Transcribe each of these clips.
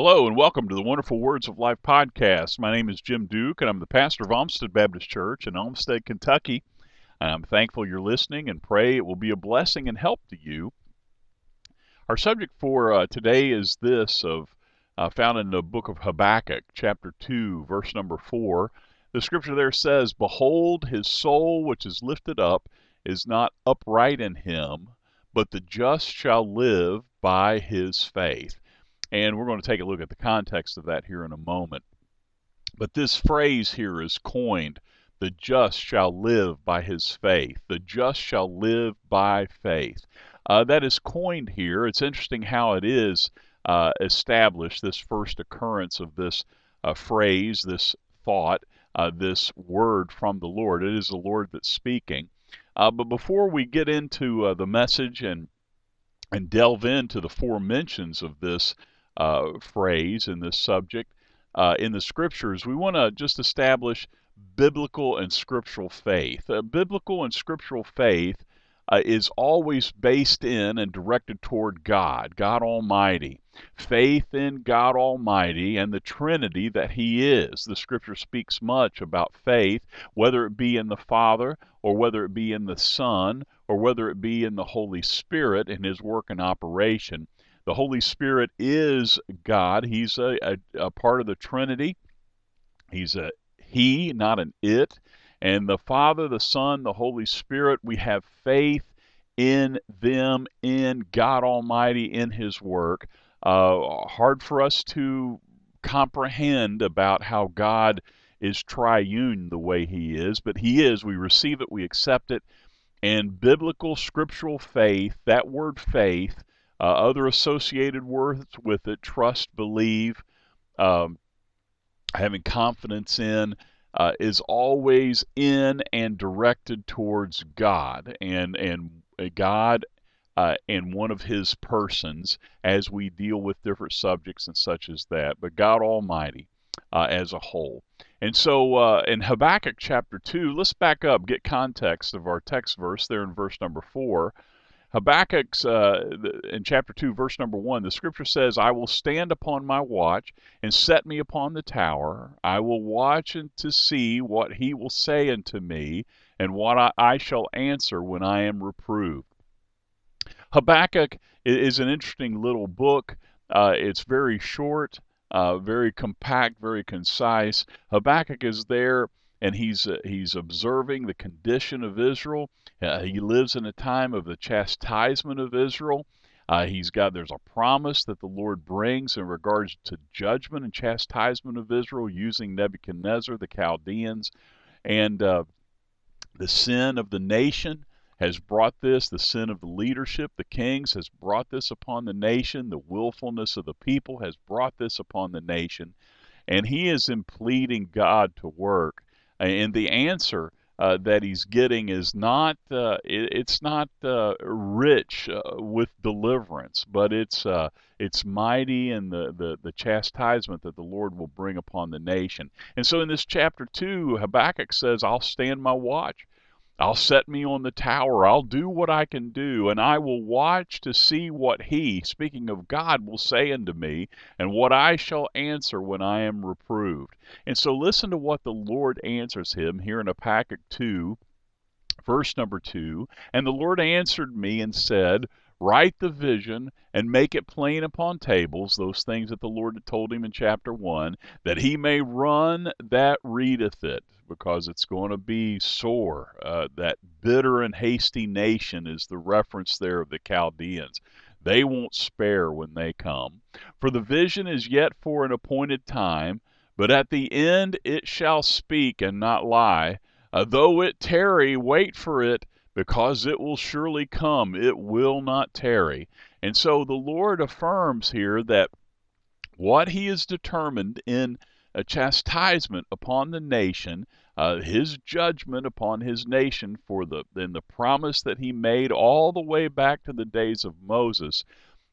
Hello, and welcome to the Wonderful Words of Life podcast. My name is Jim Duke, and I'm the pastor of Olmstead Baptist Church in Olmstead, Kentucky. I'm thankful you're listening and pray it will be a blessing and help to you. Our subject for uh, today is this of uh, found in the book of Habakkuk, chapter 2, verse number 4. The scripture there says, Behold, his soul which is lifted up is not upright in him, but the just shall live by his faith. And we're going to take a look at the context of that here in a moment. But this phrase here is coined the just shall live by his faith. The just shall live by faith. Uh, that is coined here. It's interesting how it is uh, established, this first occurrence of this uh, phrase, this thought, uh, this word from the Lord. It is the Lord that's speaking. Uh, but before we get into uh, the message and and delve into the four mentions of this uh, phrase in this subject uh, in the scriptures, we want to just establish biblical and scriptural faith. Uh, biblical and scriptural faith uh, is always based in and directed toward God, God Almighty. Faith in God Almighty and the Trinity that He is. The Scripture speaks much about faith, whether it be in the Father, or whether it be in the Son, or whether it be in the Holy Spirit in His work and operation. The Holy Spirit is God. He's a, a, a part of the Trinity. He's a He, not an it. And the Father, the Son, the Holy Spirit, we have faith in them, in God Almighty, in His work. Uh, hard for us to comprehend about how God is triune the way He is, but He is. We receive it, we accept it. And biblical scriptural faith, that word faith, uh, other associated words with it trust, believe, um, having confidence in. Uh, is always in and directed towards God and and God uh, and one of His persons as we deal with different subjects and such as that. But God Almighty uh, as a whole. And so uh, in Habakkuk chapter two, let's back up, get context of our text verse there in verse number four. Habakkuk's uh, in chapter 2, verse number 1, the scripture says, I will stand upon my watch and set me upon the tower. I will watch and to see what he will say unto me and what I, I shall answer when I am reproved. Habakkuk is an interesting little book. Uh, it's very short, uh, very compact, very concise. Habakkuk is there and he's uh, he's observing the condition of Israel. Uh, he lives in a time of the chastisement of Israel. Uh, he's got there's a promise that the Lord brings in regards to judgment and chastisement of Israel using Nebuchadnezzar, the Chaldeans, and uh, the sin of the nation has brought this. The sin of the leadership, the kings, has brought this upon the nation. The willfulness of the people has brought this upon the nation, and he is in pleading God to work and the answer uh, that he's getting is not uh, it, it's not uh, rich uh, with deliverance, but it's uh, it's mighty in the, the the chastisement that the Lord will bring upon the nation. And so in this chapter two, Habakkuk says, "I'll stand my watch." I'll set me on the tower. I'll do what I can do, and I will watch to see what he, speaking of God, will say unto me, and what I shall answer when I am reproved. And so listen to what the Lord answers him here in Habakkuk 2, verse number 2. And the Lord answered me and said, Write the vision and make it plain upon tables, those things that the Lord had told him in chapter 1, that he may run that readeth it because it's going to be sore. Uh, that bitter and hasty nation is the reference there of the Chaldeans. They won't spare when they come. For the vision is yet for an appointed time, but at the end it shall speak and not lie. Uh, though it tarry, wait for it, because it will surely come. It will not tarry. And so the Lord affirms here that what he has determined in a chastisement upon the nation, uh, his judgment upon his nation for the in the promise that he made all the way back to the days of Moses.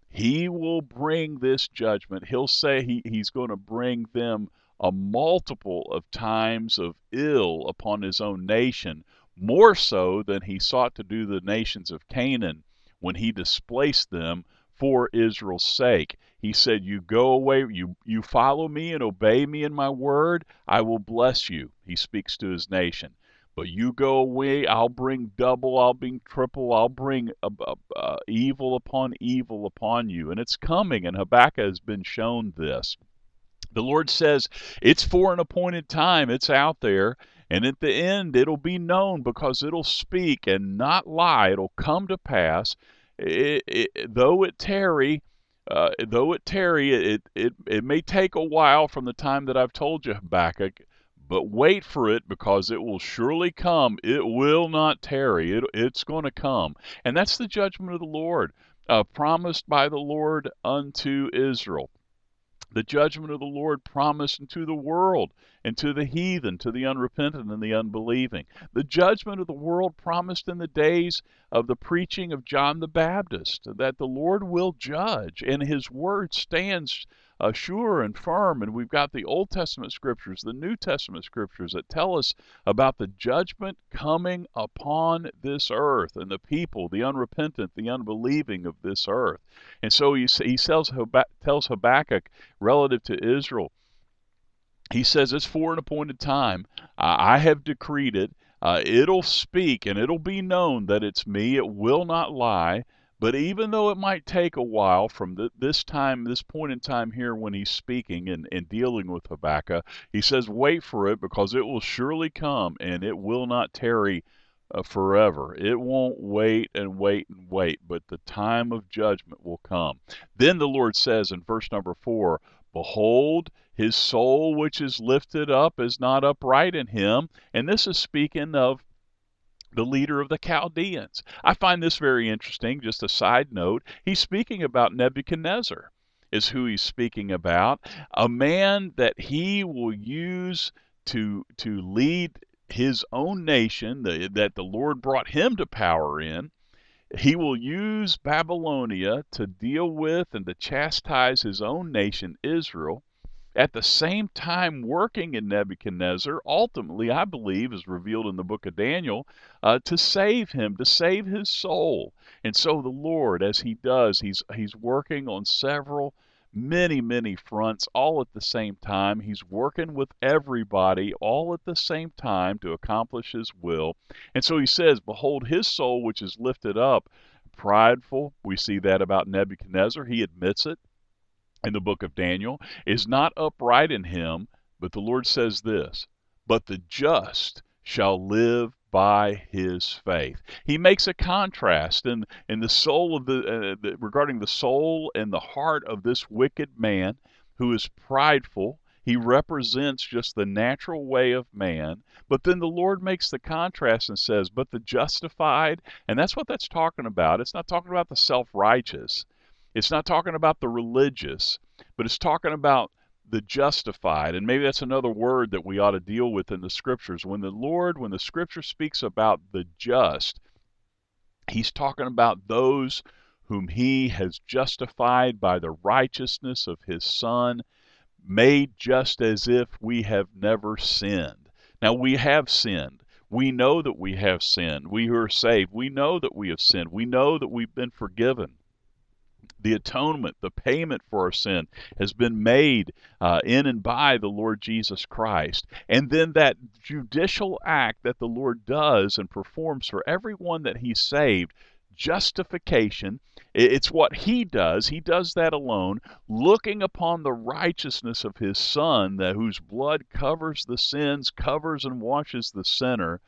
He will bring this judgment. He'll say he, he's going to bring them a multiple of times of ill upon his own nation, more so than he sought to do the nations of Canaan when he displaced them for Israel's sake. He said, You go away, you, you follow me and obey me in my word, I will bless you. He speaks to his nation. But you go away, I'll bring double, I'll bring triple, I'll bring uh, uh, uh, evil upon evil upon you. And it's coming, and Habakkuk has been shown this. The Lord says it's for an appointed time, it's out there, and at the end it'll be known because it'll speak and not lie. It'll come to pass. It, it, though it tarry, uh, though it tarry, it, it, it may take a while from the time that I've told you, Habakkuk, but wait for it because it will surely come. It will not tarry. It, it's going to come. And that's the judgment of the Lord, uh, promised by the Lord unto Israel the judgment of the Lord promised unto the world, and to the heathen, to the unrepentant and the unbelieving. The judgment of the world promised in the days of the preaching of John the Baptist, that the Lord will judge, and his word stands uh, sure and firm. And we've got the Old Testament scriptures, the New Testament scriptures that tell us about the judgment coming upon this earth and the people, the unrepentant, the unbelieving of this earth. And so he, he tells, Habakkuk relative to Israel, he says, It's for an appointed time. I have decreed it. Uh, it'll speak and it'll be known that it's me. It will not lie. But even though it might take a while from the, this time, this point in time here when he's speaking and, and dealing with Habakkuk, he says, wait for it because it will surely come and it will not tarry uh, forever. It won't wait and wait and wait, but the time of judgment will come. Then the Lord says in verse number four, Behold, his soul which is lifted up is not upright in him. And this is speaking of the leader of the Chaldeans. I find this very interesting. Just a side note, he's speaking about Nebuchadnezzar, is who he's speaking about. A man that he will use to, to lead his own nation, the, that the Lord brought him to power in. He will use Babylonia to deal with and to chastise his own nation, Israel at the same time working in Nebuchadnezzar, ultimately, I believe, is revealed in the book of Daniel, uh, to save him, to save his soul. And so the Lord, as he does, he's, he's working on several, many, many fronts all at the same time. He's working with everybody all at the same time to accomplish his will. And so he says, Behold, his soul which is lifted up, prideful. We see that about Nebuchadnezzar. He admits it in the book of Daniel is not upright in him, but the Lord says this, but the just shall live by his faith. He makes a contrast in, in the soul of the, uh, the regarding the soul and the heart of this wicked man who is prideful. He represents just the natural way of man. But then the Lord makes the contrast and says, But the justified, and that's what that's talking about. It's not talking about the self righteous. It's not talking about the religious, but it's talking about the justified. And maybe that's another word that we ought to deal with in the scriptures. When the Lord, when the scripture speaks about the just, he's talking about those whom he has justified by the righteousness of his Son, made just as if we have never sinned. Now, we have sinned. We know that we have sinned. We who are saved, we know that we have sinned. We know that we've been forgiven the atonement, the payment for our sin has been made uh, in and by the Lord Jesus Christ. And then that judicial act that the Lord does and performs for everyone that He saved, justification, it's what He does. He does that alone, looking upon the righteousness of His Son, that whose blood covers the sins, covers and washes the sinner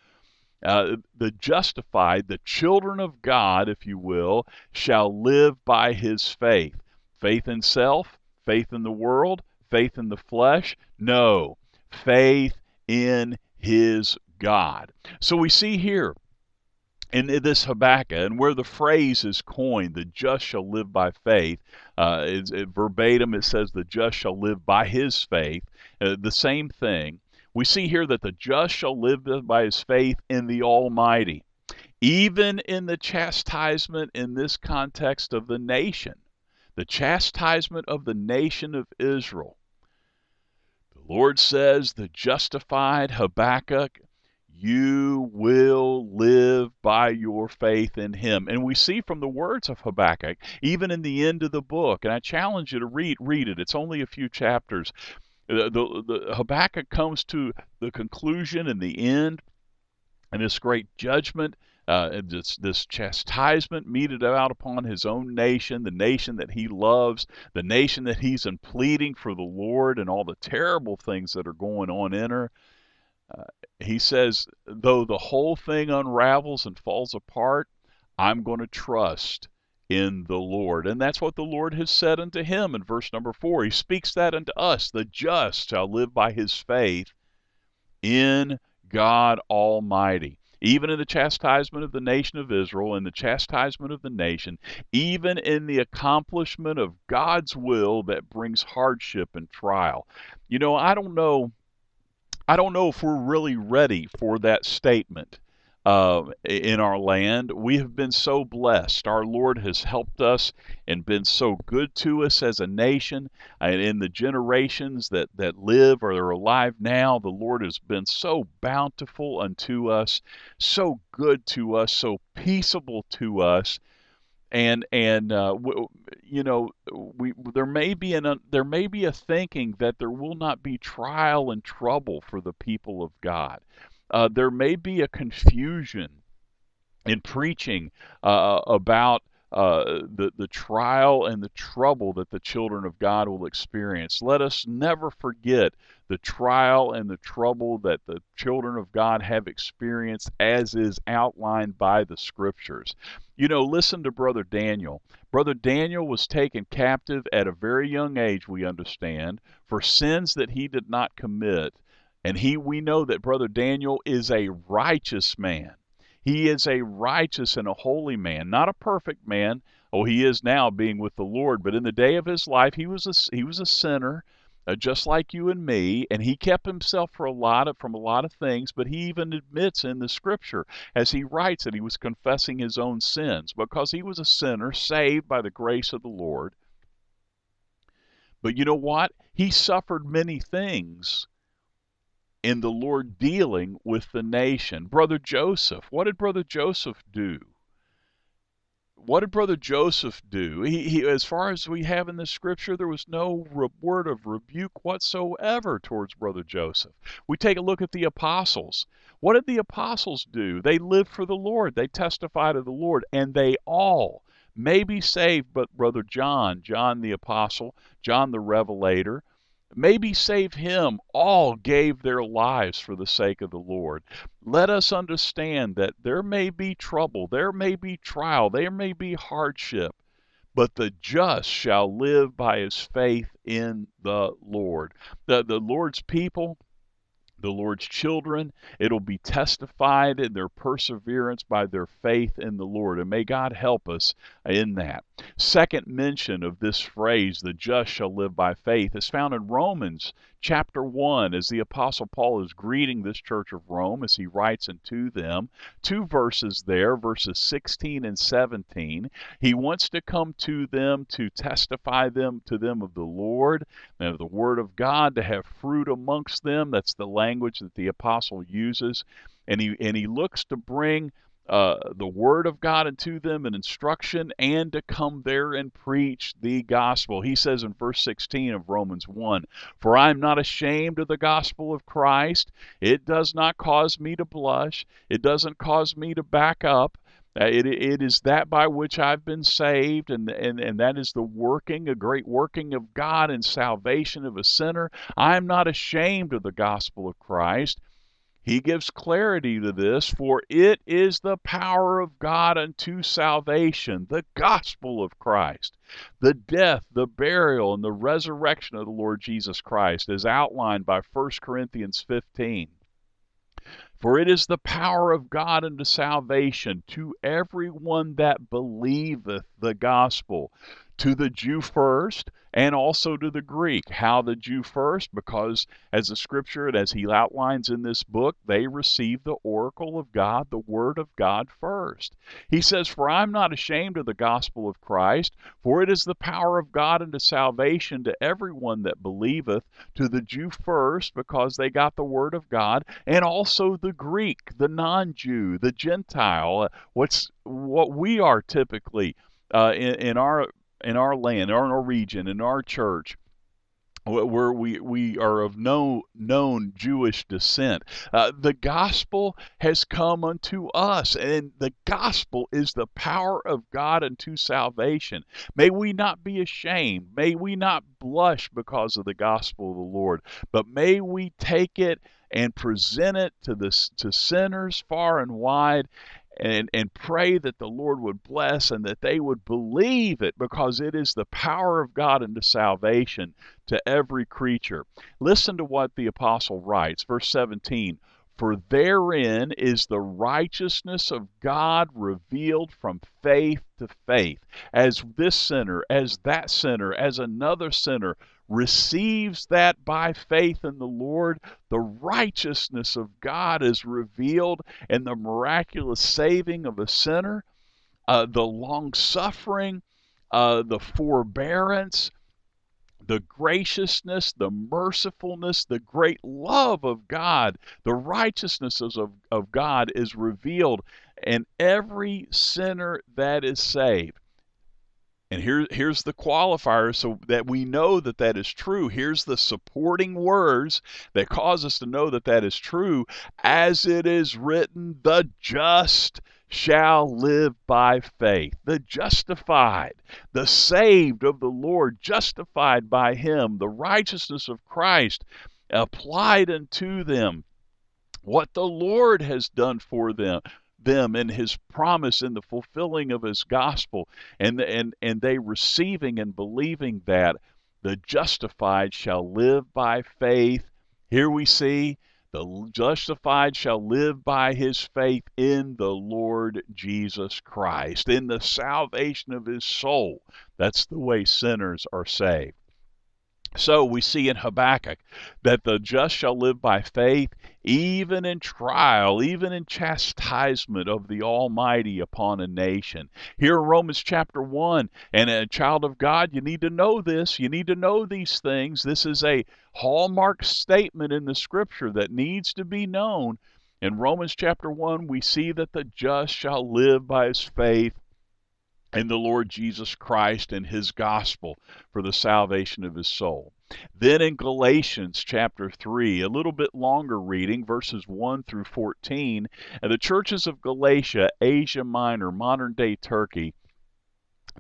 uh, the justified, the children of God, if you will, shall live by his faith. Faith in self, faith in the world, faith in the flesh? No, faith in his God. So we see here in this Habakkuk, and where the phrase is coined, the just shall live by faith, uh, it, verbatim it says, the just shall live by his faith, uh, the same thing. We see here that the just shall live by his faith in the Almighty, even in the chastisement in this context of the nation, the chastisement of the nation of Israel. The Lord says, The justified Habakkuk, you will live by your faith in him. And we see from the words of Habakkuk, even in the end of the book, and I challenge you to read read it. It's only a few chapters. The, the, Habakkuk comes to the conclusion and the end, and this great judgment uh, this, this chastisement meted out upon his own nation, the nation that he loves, the nation that he's in pleading for the Lord, and all the terrible things that are going on in her. Uh, he says, though the whole thing unravels and falls apart, I'm going to trust in the Lord. And that's what the Lord has said unto him in verse number four. He speaks that unto us the just shall live by his faith in God Almighty even in the chastisement of the nation of Israel, in the chastisement of the nation, even in the accomplishment of God's will that brings hardship and trial. You know, I don't know. I don't know if we're really ready for that statement uh, in our land. We have been so blessed. Our Lord has helped us and been so good to us as a nation. And in the generations that, that live or are alive now, the Lord has been so bountiful unto us, so good to us, so peaceable to us. And and uh, w- you know we there may be an there may be a thinking that there will not be trial and trouble for the people of God uh, there may be a confusion in preaching uh, about uh, the, the trial and the trouble that the children of God will experience. Let us never forget the trial and the trouble that the children of God have experienced as is outlined by the scriptures. You know, listen to Brother Daniel. Brother Daniel was taken captive at a very young age, we understand, for sins that he did not commit. And he we know that brother Daniel is a righteous man. He is a righteous and a holy man, not a perfect man. Oh, he is now being with the Lord, but in the day of his life he was a, he was a sinner. Uh, just like you and me, and he kept himself for a lot of, from a lot of things. But he even admits in the Scripture, as he writes, that he was confessing his own sins because he was a sinner saved by the grace of the Lord. But you know what? He suffered many things in the Lord dealing with the nation. Brother Joseph, what did Brother Joseph do? What did Brother Joseph do? He, he, as far as we have in the scripture, there was no re- word of rebuke whatsoever towards Brother Joseph. We take a look at the apostles. What did the apostles do? They lived for the Lord, they testified of the Lord, and they all may be saved, but Brother John, John the apostle, John the revelator, maybe save him, all gave their lives for the sake of the Lord. Let us understand that there may be trouble, there may be trial, there may be hardship, but the just shall live by his faith in the Lord. The, the Lord's people the Lord's children. It'll be testified in their perseverance by their faith in the Lord. And may God help us in that. Second mention of this phrase, the just shall live by faith, is found in Romans chapter 1 as the Apostle Paul is greeting this church of Rome as he writes unto them. Two verses there, verses 16 and 17. He wants to come to them to testify them to them of the Lord and of the Word of God, to have fruit amongst them. That's the language that the apostle uses. And he and he looks to bring uh, the word of God unto them and instruction and to come there and preach the gospel. He says in verse 16 of Romans 1 For I am not ashamed of the gospel of Christ. It does not cause me to blush, it doesn't cause me to back up. Uh, it, it is that by which I've been saved, and, and, and that is the working, a great working of God in salvation of a sinner. I am not ashamed of the gospel of Christ. He gives clarity to this, for it is the power of God unto salvation, the gospel of Christ, the death, the burial, and the resurrection of the Lord Jesus Christ, as outlined by 1 Corinthians 15. For it is the power of God unto salvation to everyone that believeth the gospel, to the Jew first and also to the Greek. How the Jew first? Because as the scripture, and as he outlines in this book, they received the oracle of God, the word of God first. He says, For I'm not ashamed of the gospel of Christ, for it is the power of God unto salvation to everyone that believeth, to the Jew first, because they got the word of God, and also the Greek, the non Jew, the Gentile, what's what we are typically. Uh, in, in our in our land, in our region, in our church, where we, we are of no known Jewish descent. Uh, the gospel has come unto us, and the gospel is the power of God unto salvation. May we not be ashamed. May we not blush because of the gospel of the Lord, but may we take it and present it to the to sinners far and wide and, and pray that the Lord would bless and that they would believe it because it is the power of God into salvation to every creature. Listen to what the apostle writes, verse 17. For therein is the righteousness of God revealed from faith to faith. As this sinner, as that sinner, as another sinner receives that by faith in the Lord, the righteousness of God is revealed and the miraculous saving of a sinner, uh, the long suffering, uh, the forbearance, the graciousness, the mercifulness, the great love of God, the righteousness of, of God is revealed in every sinner that is saved. And here, here's the qualifier so that we know that that is true. Here's the supporting words that cause us to know that that is true. As it is written, the just shall live by faith. The justified, the saved of the Lord, justified by Him, the righteousness of Christ applied unto them. What the Lord has done for them them in his promise in the fulfilling of his gospel and and and they receiving and believing that the justified shall live by faith here we see the justified shall live by his faith in the Lord Jesus Christ, in the salvation of his soul. That's the way sinners are saved. So we see in Habakkuk that the just shall live by faith, even in trial, even in chastisement of the Almighty upon a nation. Here in Romans chapter 1, and a child of God, you need to know this. You need to know these things. This is a hallmark statement in the scripture that needs to be known. In Romans chapter 1, we see that the just shall live by his faith in the Lord Jesus Christ and his gospel for the salvation of his soul. Then in Galatians chapter 3, a little bit longer reading, verses 1 through 14, and the churches of Galatia, Asia Minor, modern day Turkey,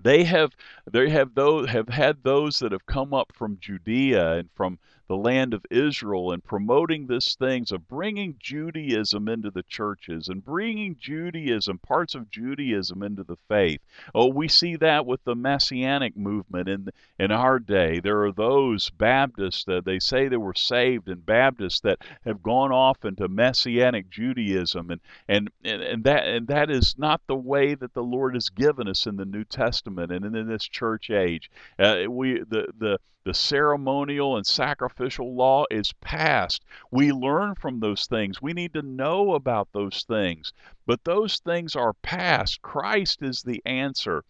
they have they have those have had those that have come up from Judea and from the land of Israel and promoting this things of bringing Judaism into the churches and bringing Judaism, parts of Judaism into the faith. Oh, we see that with the Messianic movement in in our day. There are those Baptists that they say they were saved and Baptists that have gone off into Messianic Judaism and and and that and that is not the way that the Lord has given us in the New Testament and in this church age. Uh, we the the the ceremonial and sacrificial law is past. We learn from those things. We need to know about those things. But those things are past. Christ is the answer.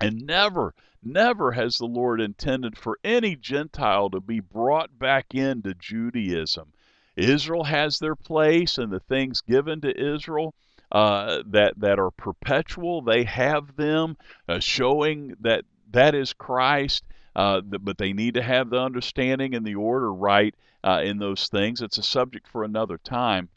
And never, never has the Lord intended for any Gentile to be brought back into Judaism. Israel has their place, and the things given to Israel uh, that that are perpetual, they have them, uh, showing that that is Christ. Uh, but they need to have the understanding and the order right uh, in those things. It's a subject for another time.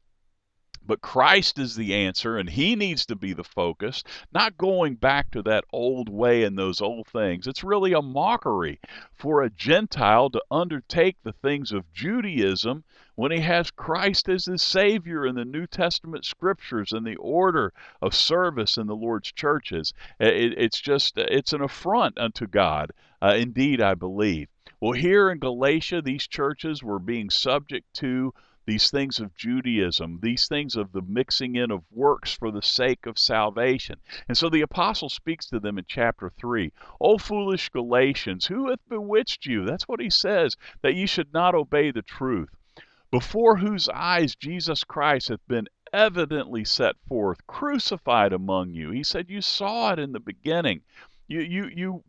But Christ is the answer, and He needs to be the focus, not going back to that old way and those old things. It's really a mockery for a Gentile to undertake the things of Judaism when he has Christ as his Savior in the New Testament scriptures and the order of service in the Lord's churches. it's just, it's an affront unto God. Uh, indeed, I believe. Well, here in Galatia, these churches were being subject to these things of Judaism, these things of the mixing in of works for the sake of salvation. And so the apostle speaks to them in chapter 3. O foolish Galatians, who hath bewitched you? That's what he says, that ye should not obey the truth. Before whose eyes Jesus Christ hath been evidently set forth, crucified among you. He said, You saw it in the beginning. You, you, you,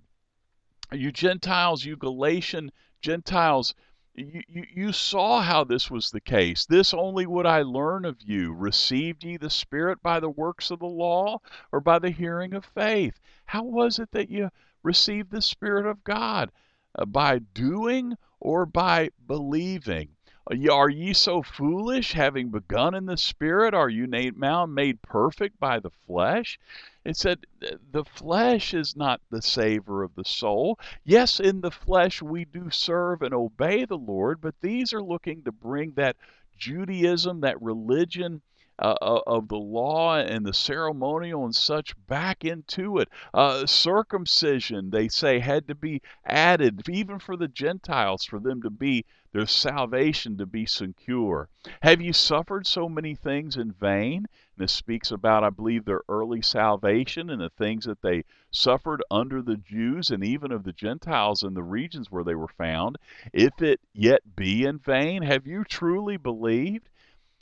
you Gentiles, you Galatian Gentiles, you, you, you saw how this was the case. This only would I learn of you. Received ye the Spirit by the works of the law or by the hearing of faith? How was it that you received the Spirit of God? Uh, by doing or by believing? Are ye so foolish, having begun in the Spirit? Are you now made perfect by the flesh? It said, The flesh is not the savor of the soul. Yes, in the flesh we do serve and obey the Lord, but these are looking to bring that Judaism, that religion, uh, uh, of the law and the ceremonial and such back into it. Uh, circumcision, they say, had to be added, even for the Gentiles, for them to be their salvation to be secure. Have you suffered so many things in vain? This speaks about, I believe, their early salvation and the things that they suffered under the Jews and even of the Gentiles in the regions where they were found. If it yet be in vain, have you truly believed?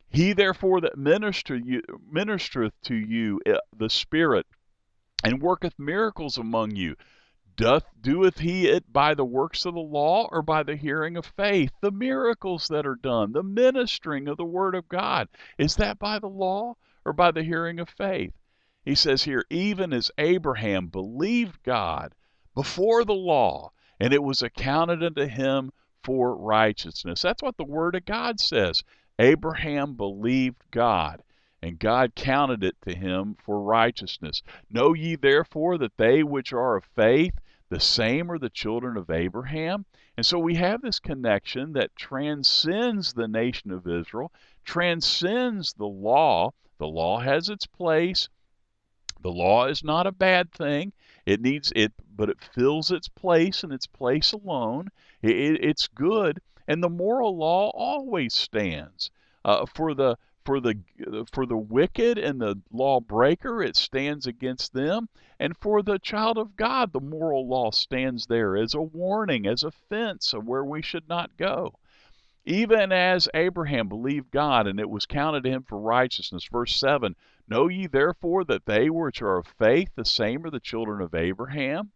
He therefore that minister you, ministereth to you uh, the Spirit and worketh miracles among you, doth doeth he it by the works of the law or by the hearing of faith? The miracles that are done, the ministering of the word of God, is that by the law or by the hearing of faith? He says here, even as Abraham believed God before the law, and it was accounted unto him for righteousness. That's what the word of God says. Abraham believed God, and God counted it to him for righteousness. Know ye therefore that they which are of faith, the same are the children of Abraham? And so we have this connection that transcends the nation of Israel, transcends the law. The law has its place. The law is not a bad thing. It needs it, but it fills its place and its place alone. It, it, it's good and the moral law always stands uh, for the for the for the wicked and the lawbreaker it stands against them. And for the child of god the moral law stands there as a warning as a fence of where we should not go. Even as abraham believed god and it was counted to him for righteousness verse 7 know ye therefore that they which are of faith the same are the children of abraham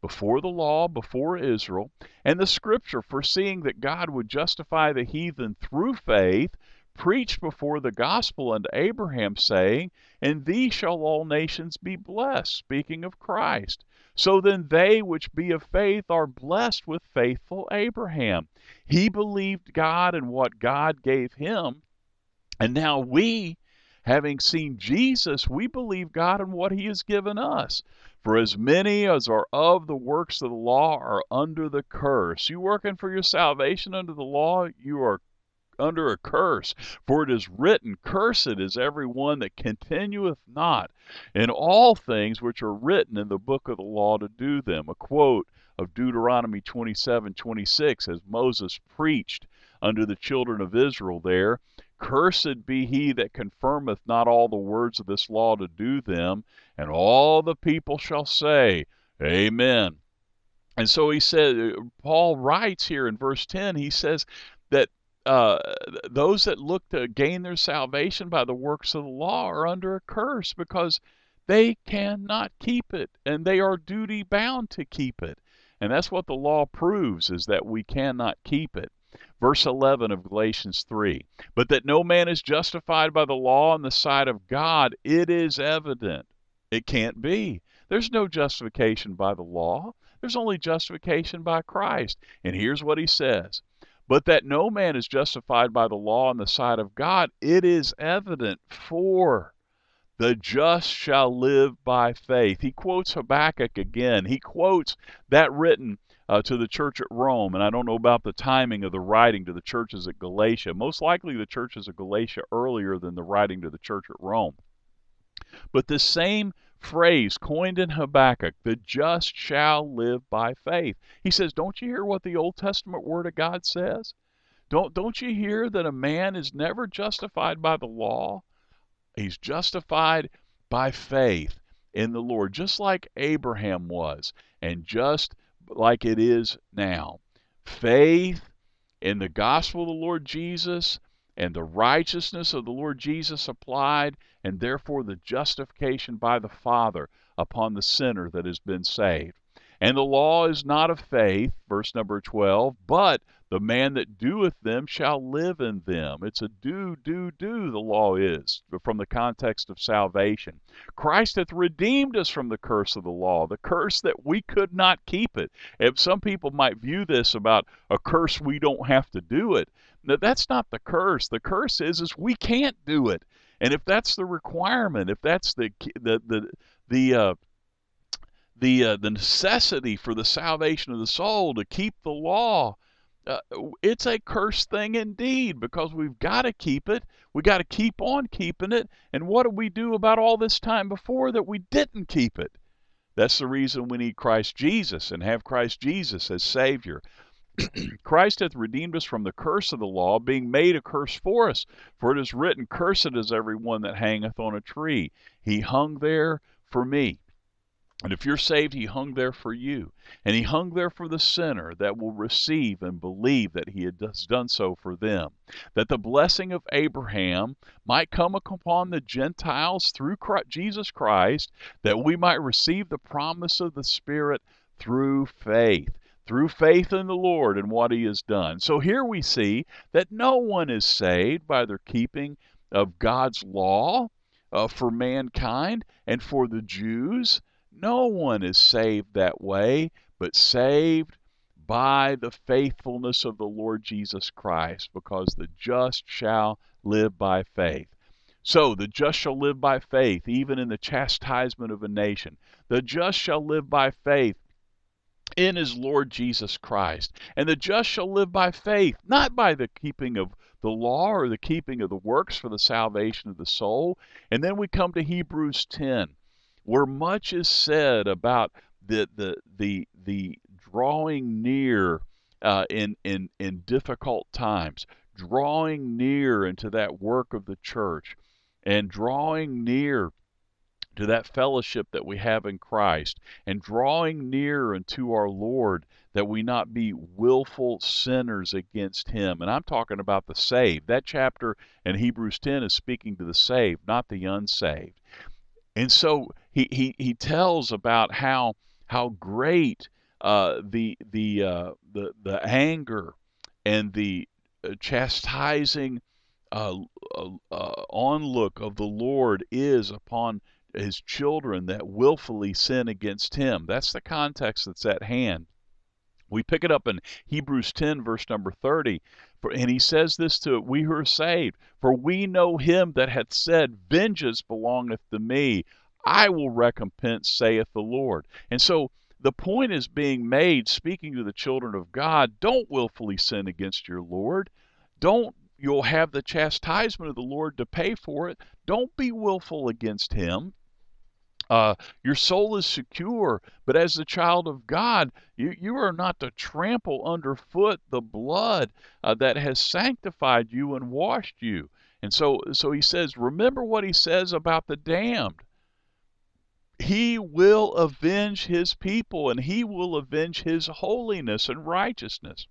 before the law, before Israel, and the scripture, foreseeing that God would justify the heathen through faith, preached before the gospel unto Abraham, saying, In thee shall all nations be blessed, speaking of Christ. So then they which be of faith are blessed with faithful Abraham. He believed God and what God gave him. And now we, having seen Jesus, we believe God and what he has given us. For as many as are of the works of the law are under the curse. You working for your salvation under the law, you are under a curse. For it is written, Cursed is every one that continueth not in all things which are written in the book of the law to do them. A quote of Deuteronomy 27 26 as Moses preached unto the children of Israel there. Cursed be he that confirmeth not all the words of this law to do them. And all the people shall say, Amen. And so he said, uh, Paul writes here in verse 10, he says that uh, those that look to gain their salvation by the works of the law are under a curse because they cannot keep it and they are duty bound to keep it. And that's what the law proves is that we cannot keep it. Verse 11 of Galatians 3 But that no man is justified by the law in the sight of God, it is evident. It can't be. There's no justification by the law, there's only justification by Christ. And here's what he says But that no man is justified by the law in the sight of God, it is evident, for the just shall live by faith. He quotes Habakkuk again. He quotes that written uh, to the church at Rome, and I don't know about the timing of the writing to the churches at Galatia. Most likely the churches of Galatia earlier than the writing to the church at Rome. But this same phrase coined in Habakkuk, the just shall live by faith. He says, Don't you hear what the Old Testament Word of God says? Don't don't you hear that a man is never justified by the law? He's justified by faith in the Lord, just like Abraham was, and just like it is now. Faith in the gospel of the Lord Jesus and the righteousness of the Lord Jesus applied, and therefore the justification by the Father upon the sinner that has been saved. And the law is not of faith, verse number 12, but the man that doeth them shall live in them. It's a do, do, do, the law is, from the context of salvation. Christ hath redeemed us from the curse of the law, the curse that we could not keep it. If some people might view this about a curse we don't have to do it. That's not the curse. The curse is is we can't do it. And if that's the requirement, if that's the the the the uh, the uh, the necessity for the salvation of the soul to keep the law, uh, it's a cursed thing indeed because we've got to keep it. We got to keep on keeping it. And what do we do about all this time before that we didn't keep it? That's the reason we need Christ Jesus and have Christ Jesus as Savior. Christ hath redeemed us from the curse of the law, being made a curse for us. For it is written, Cursed is every one that hangeth on a tree. He hung there for me. And if you're saved, he hung there for you. And he hung there for the sinner that will receive and believe that he has done so for them. That the blessing of Abraham might come upon the Gentiles through Christ, Jesus Christ, that we might receive the promise of the Spirit through faith. Through faith in the Lord and what he has done. So here we see that no one is saved by their keeping of God's law uh, for mankind and for the Jews no one is saved that way, but saved by the faithfulness of the Lord Jesus Christ, because the just shall live by faith. So the just shall live by faith, even in the chastisement of a nation. The just shall live by faith in his Lord Jesus Christ. And the just shall live by faith, not by the keeping of the law or the keeping of the works for the salvation of the soul. And then we come to Hebrews 10 where much is said about the the the the drawing near uh, in in in difficult times, drawing near into that work of the church, and drawing near to that fellowship that we have in Christ, and drawing near unto our Lord, that we not be willful sinners against Him. And I'm talking about the saved. That chapter in Hebrews 10 is speaking to the saved, not the unsaved. And so he, he, he tells about how how great uh, the the uh, the the anger and the uh, chastising uh, uh, uh, onlook of the Lord is upon his children that willfully sin against him. That's the context that's at hand. We pick it up in Hebrews 10, verse number 30. For, and he says this to we who are saved For we know him that hath said, Vengeance belongeth to me. I will recompense, saith the Lord. And so the point is being made, speaking to the children of God don't willfully sin against your Lord. Don't you'll have the chastisement of the Lord to pay for it. Don't be willful against him. Uh, your soul is secure, but as the child of God, you, you are not to trample underfoot the blood uh, that has sanctified you and washed you. And so, so he says, remember what he says about the damned. He will avenge his people and he will avenge his holiness and righteousness.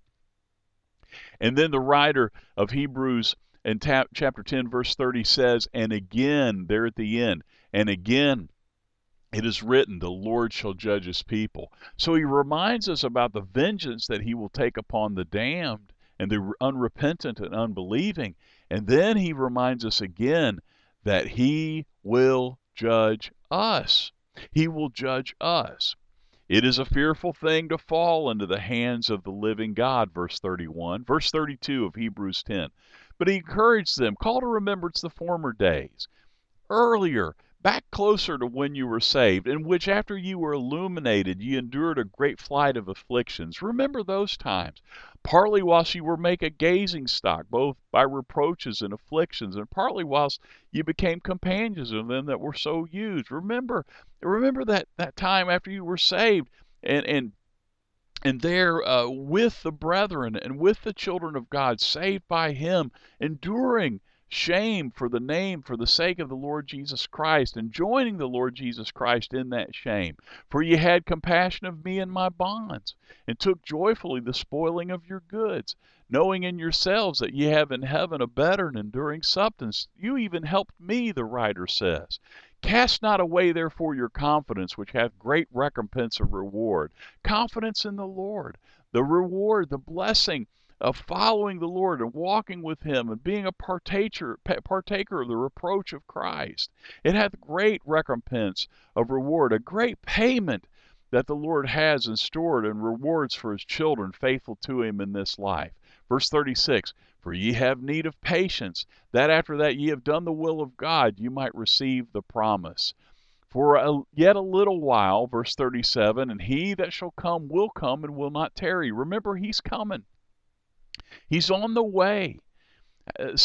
And then the writer of Hebrews in chapter 10, verse 30 says, And again, there at the end, and again, it is written, the Lord shall judge his people. So he reminds us about the vengeance that he will take upon the damned and the unrepentant and unbelieving. And then he reminds us again that he will judge us. He will judge us. It is a fearful thing to fall into the hands of the living God, verse 31. Verse 32 of Hebrews 10. But he encouraged them, call to remembrance the former days. Earlier, back closer to when you were saved, in which after you were illuminated, you endured a great flight of afflictions. Remember those times. Partly whilst you were made a gazing stock, both by reproaches and afflictions, and partly whilst you became companions of them that were so used. Remember, remember that, that time after you were saved, and, and and there uh, with the brethren and with the children of God, saved by Him, enduring shame for the name, for the sake of the Lord Jesus Christ, and joining the Lord Jesus Christ in that shame. For ye had compassion of me in my bonds, and took joyfully the spoiling of your goods, knowing in yourselves that ye have in heaven a better and enduring substance. You even helped me, the writer says. Cast not away therefore your confidence, which hath great recompense of reward. Confidence in the Lord, the reward, the blessing of following the Lord and walking with Him and being a partaker, partaker of the reproach of Christ. It hath great recompense of reward, a great payment that the Lord has in store and rewards for His children faithful to Him in this life. Verse 36 For ye have need of patience, that after that ye have done the will of God, you might receive the promise. For a, yet a little while, verse 37, and he that shall come will come and will not tarry. Remember, he's coming. He's on the way. Uh,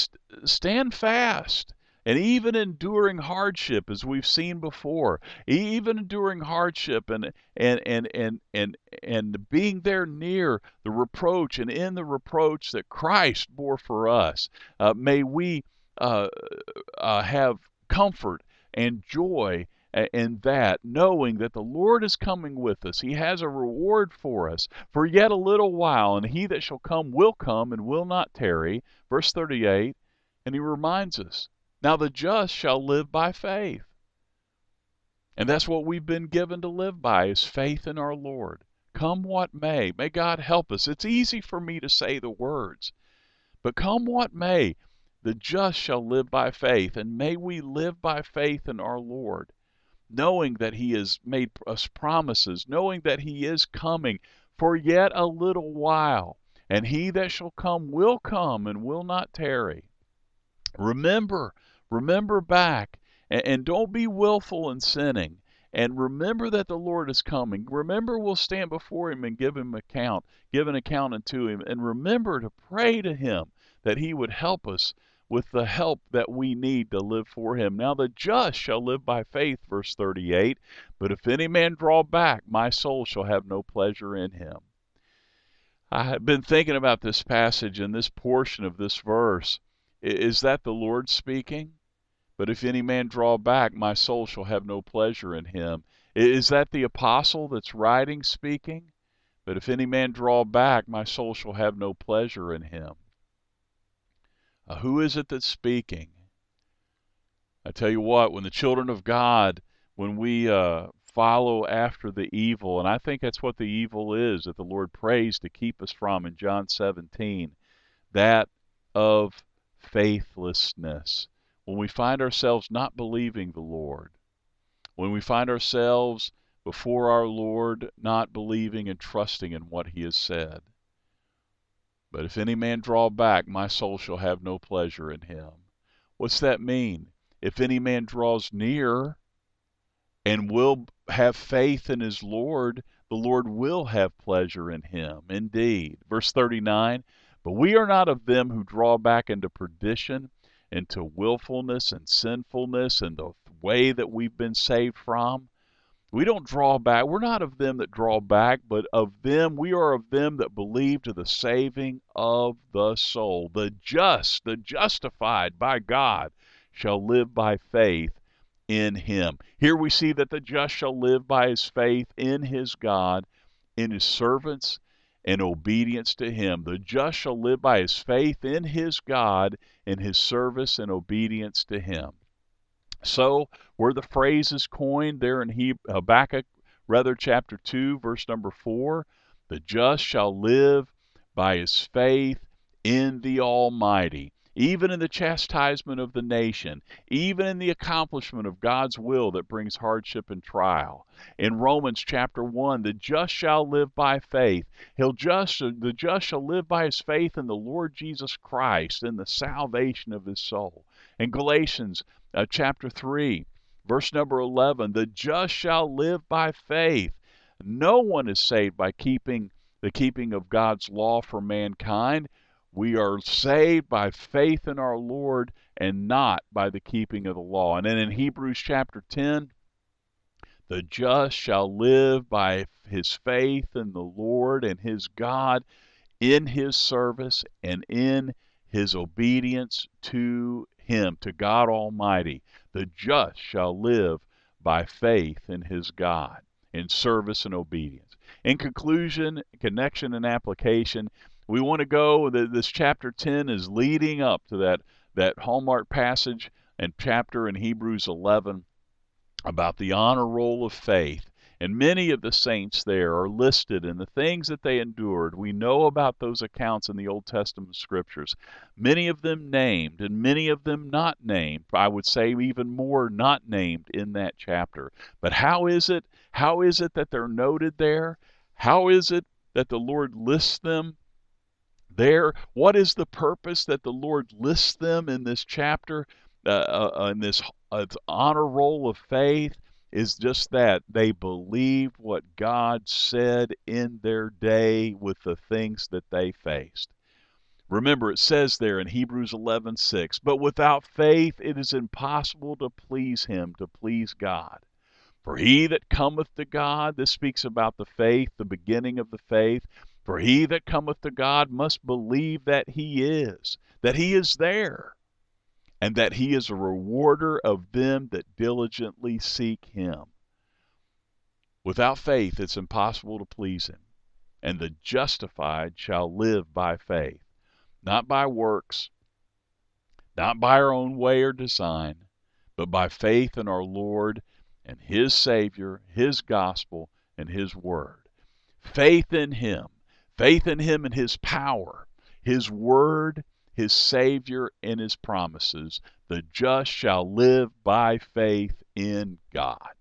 stand fast. And even enduring hardship, as we've seen before, even enduring hardship and and and and and and being there near the reproach and in the reproach that Christ bore for us, uh, may we uh, uh, have comfort and joy in that, knowing that the Lord is coming with us. He has a reward for us for yet a little while, and he that shall come will come and will not tarry. Verse 38, and he reminds us, Now the just shall live by faith. And that's what we've been given to live by is faith in our Lord. Come what may, may God help us. It's easy for me to say the words, but come what may, the just shall live by faith, and may we live by faith in our Lord knowing that He has made us promises, knowing that He is coming for yet a little while, and He that shall come will come and will not tarry. Remember, remember back, and, and don't be willful in sinning. And remember that the Lord is coming. Remember, we'll stand before Him and give Him account, give an account unto Him. And remember to pray to Him that He would help us with the help that we need to live for him. Now the just shall live by faith, verse 38. But if any man draw back, my soul shall have no pleasure in him. I have been thinking about this passage and this portion of this verse. Is that the Lord speaking? But if any man draw back, my soul shall have no pleasure in him. Is that the apostle that's writing speaking? But if any man draw back, my soul shall have no pleasure in him. Uh, who is it that's speaking? I tell you what, when the children of God, when we uh, follow after the evil, and I think that's what the evil is that the Lord prays to keep us from in John 17, that of faithlessness. When we find ourselves not believing the Lord, when we find ourselves before our Lord not believing and trusting in what He has said. But if any man draw back, my soul shall have no pleasure in him. What's that mean? If any man draws near and will have faith in his Lord, the Lord will have pleasure in him. Indeed. Verse 39 But we are not of them who draw back into perdition, into willfulness and sinfulness, and the way that we've been saved from. We don't draw back. We're not of them that draw back, but of them, we are of them that believe to the saving of the soul. The just, the justified by God, shall live by faith in him. Here we see that the just shall live by his faith in his God, in his servants, and obedience to him. The just shall live by his faith in his God, in his service and obedience to him. So, where the phrase is coined there in Habakkuk, rather chapter 2, verse number 4, the just shall live by his faith in the Almighty even in the chastisement of the nation, even in the accomplishment of God's will that brings hardship and trial. In Romans chapter 1, the just shall live by faith. He'll just the just shall live by his faith in the Lord Jesus Christ in the salvation of his soul. In Galatians uh, chapter 3, verse number 11, the just shall live by faith. No one is saved by keeping the keeping of God's law for mankind. We are saved by faith in our Lord and not by the keeping of the law. And then in Hebrews chapter 10, The just shall live by his faith in the Lord and his God in his service and in his obedience to him, to God Almighty. The just shall live by faith in his God, in service and obedience. In conclusion, connection, and application, we want to go, this chapter 10 is leading up to that, that hallmark passage and chapter in Hebrews 11 about the honor roll of faith. And many of the saints there are listed in the things that they endured. We know about those accounts in the Old Testament scriptures. Many of them named, and many of them not named. I would say even more not named in that chapter. But how is it? How is it that they're noted there? How is it that the Lord lists them there? What is the purpose that the Lord lists them in this chapter, uh, uh, in this uh, honor roll of faith? Is just that they believed what God said in their day with the things that they faced. Remember, it says there in Hebrews 11:6, but without faith it is impossible to please Him, to please God. For he that cometh to God, this speaks about the faith, the beginning of the faith. For he that cometh to God must believe that he is, that he is there, and that he is a rewarder of them that diligently seek him. Without faith, it's impossible to please him. And the justified shall live by faith, not by works, not by our own way or design, but by faith in our Lord and His Savior, His gospel, and His word. Faith in Him, faith in Him and His power, His word, His Savior, and His promises. The just shall live by faith in God.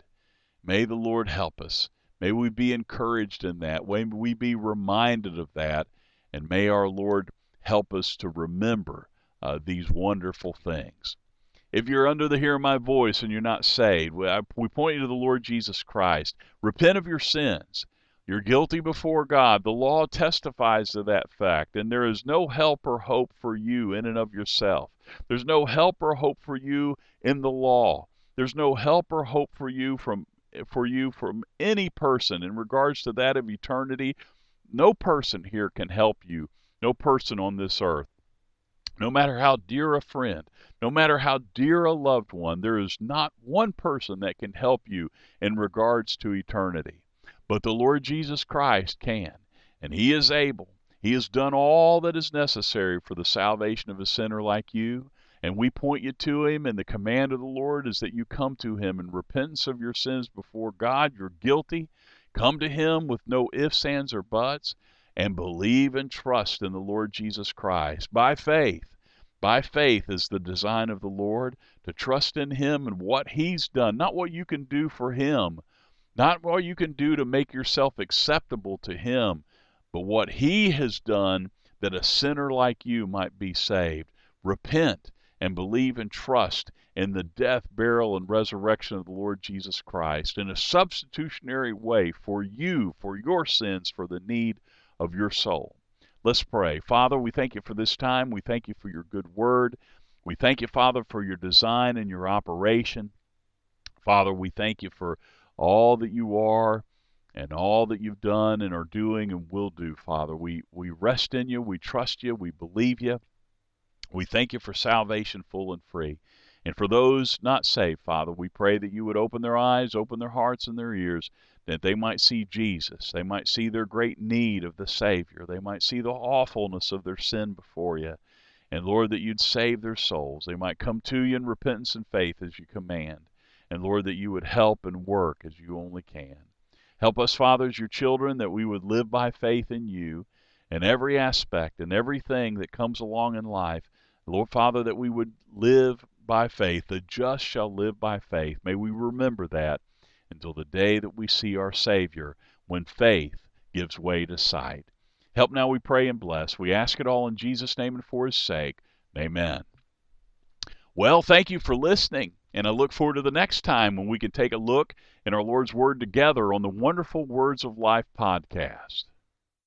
May the Lord help us. May we be encouraged in that. May we be reminded of that. And may our Lord help us to remember uh, these wonderful things. If you're under the hear of my voice and you're not saved, we point you to the Lord Jesus Christ. Repent of your sins. You're guilty before God. The law testifies to that fact, and there is no help or hope for you in and of yourself. There's no help or hope for you in the law. There's no help or hope for you from for you from any person in regards to that of eternity. No person here can help you. No person on this earth. No matter how dear a friend, no matter how dear a loved one, there is not one person that can help you in regards to eternity. But the Lord Jesus Christ can, and He is able. He has done all that is necessary for the salvation of a sinner like you, and we point you to Him, and the command of the Lord is that you come to Him in repentance of your sins before God. You're guilty. Come to Him with no ifs, ands, or buts and believe and trust in the Lord Jesus Christ by faith. By faith is the design of the Lord to trust in Him and what He's done, not what you can do for Him, not what you can do to make yourself acceptable to Him, but what He has done that a sinner like you might be saved. Repent and believe and trust in the death, burial, and resurrection of the Lord Jesus Christ in a substitutionary way for you, for your sins, for the need of your soul. Let's pray. Father, we thank you for this time. We thank you for your good word. We thank you, Father, for your design and your operation. Father, we thank you for all that you are and all that you've done and are doing and will do, Father. We, we rest in you. We trust you. We believe you. We thank you for salvation full and free. And for those not saved, Father, we pray that you would open their eyes, open their hearts and their ears, that they might see Jesus. They might see their great need of the Savior. They might see the awfulness of their sin before you. And Lord, that you'd save their souls. They might come to you in repentance and faith as you command. And Lord, that you would help and work as you only can. Help us, Father, as your children, that we would live by faith in you in every aspect and everything that comes along in life. Lord, Father, that we would live by faith. The just shall live by faith. May we remember that until the day that we see our Savior when faith gives way to sight. Help now, we pray and bless. We ask it all in Jesus' name and for his sake. Amen. Well, thank you for listening, and I look forward to the next time when we can take a look in our Lord's Word together on the Wonderful Words of Life podcast.